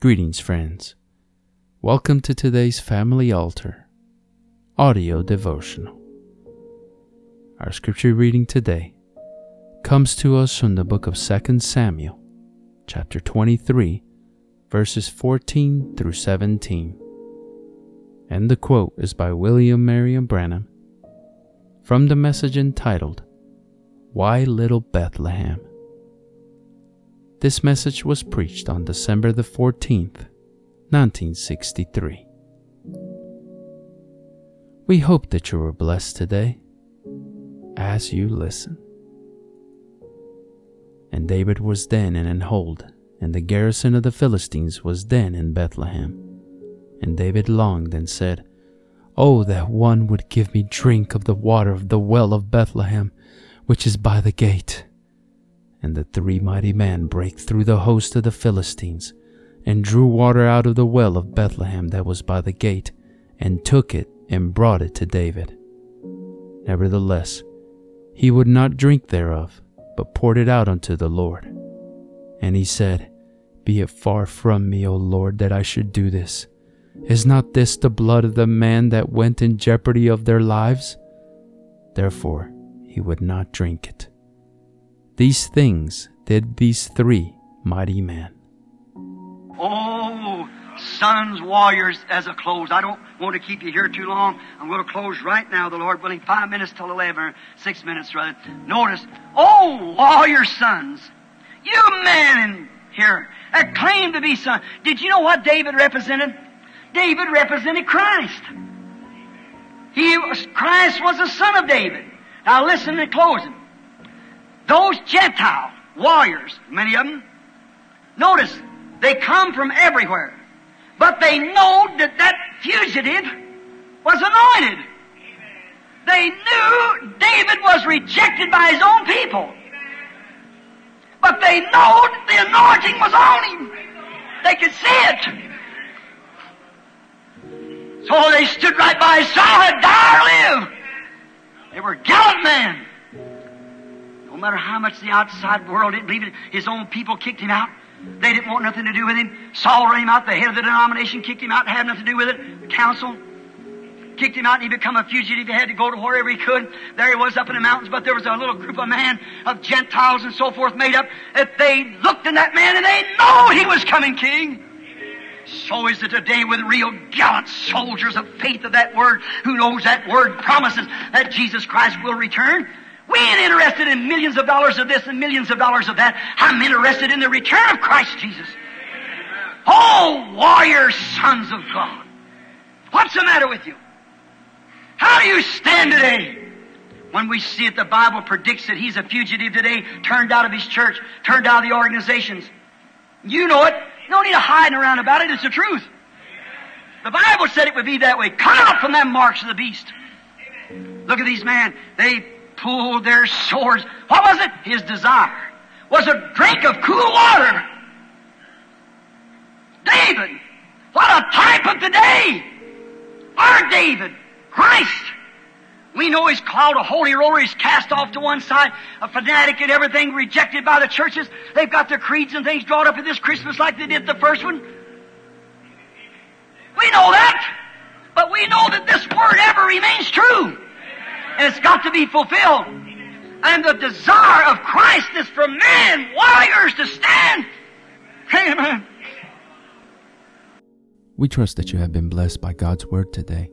Greetings, friends. Welcome to today's Family Altar audio devotional. Our scripture reading today comes to us from the book of 2 Samuel, chapter 23, verses 14 through 17. And the quote is by William Marion Branham from the message entitled, Why Little Bethlehem? This message was preached on December the 14th, 1963. We hope that you were blessed today as you listen. And David was then in an hold, and the garrison of the Philistines was then in Bethlehem. And David longed and said, Oh, that one would give me drink of the water of the well of Bethlehem, which is by the gate and the three mighty men brake through the host of the Philistines, and drew water out of the well of Bethlehem that was by the gate, and took it and brought it to David. Nevertheless, he would not drink thereof, but poured it out unto the Lord. And he said, Be it far from me, O Lord, that I should do this. Is not this the blood of the man that went in jeopardy of their lives? Therefore he would not drink it. These things did these three mighty men. Oh, sons, warriors, as a close. I don't want to keep you here too long. I'm going to close right now, the Lord willing, five minutes till 11, or six minutes rather. Notice, oh, warrior sons, you men here that claim to be sons. Did you know what David represented? David represented Christ. He was, Christ was a son of David. Now listen in closing. Those Gentile warriors, many of them, notice, they come from everywhere. But they know that that fugitive was anointed. They knew David was rejected by his own people. But they know the anointing was on him. They could see it. So they stood right by his side, die or live. They were gallant men matter how much the outside world didn't believe it, his own people kicked him out. They didn't want nothing to do with him. Saul ran him out. The head of the denomination kicked him out had nothing to do with it. The council kicked him out and he became a fugitive. He had to go to wherever he could. There he was up in the mountains, but there was a little group of men of Gentiles and so forth made up If they looked in that man and they know he was coming king. So is it today with real gallant soldiers of faith of that word who knows that word promises that Jesus Christ will return. We ain't interested in millions of dollars of this and millions of dollars of that. I'm interested in the return of Christ Jesus. Oh, warrior sons of God. What's the matter with you? How do you stand today? When we see it, the Bible predicts that he's a fugitive today, turned out of his church, turned out of the organizations. You know it. No need to hide around about it. It's the truth. The Bible said it would be that way. Come out from them marks of the beast. Look at these men. They pulled their swords. What was it? His desire was a drink of cool water. David, what a type of today! Our David, Christ. We know he's called a holy roller, he's cast off to one side, a fanatic and everything, rejected by the churches. They've got their creeds and things drawn up at this Christmas like they did the first one. We know that, but we know that this word ever remains true and it's got to be fulfilled. And the desire of Christ is for men, warriors, to stand. Amen. We trust that you have been blessed by God's Word today.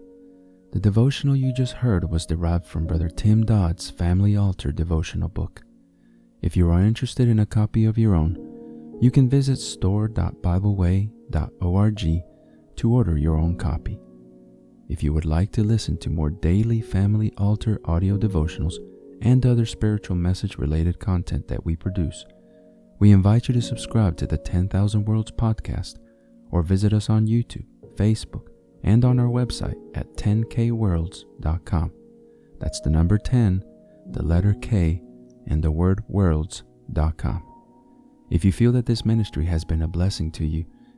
The devotional you just heard was derived from Brother Tim Dodd's Family Altar devotional book. If you are interested in a copy of your own, you can visit store.bibleway.org to order your own copy. If you would like to listen to more daily family altar audio devotionals and other spiritual message related content that we produce, we invite you to subscribe to the 10,000 Worlds podcast or visit us on YouTube, Facebook, and on our website at 10kworlds.com. That's the number 10, the letter K, and the word worlds.com. If you feel that this ministry has been a blessing to you,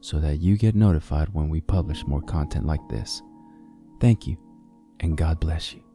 so that you get notified when we publish more content like this. Thank you, and God bless you.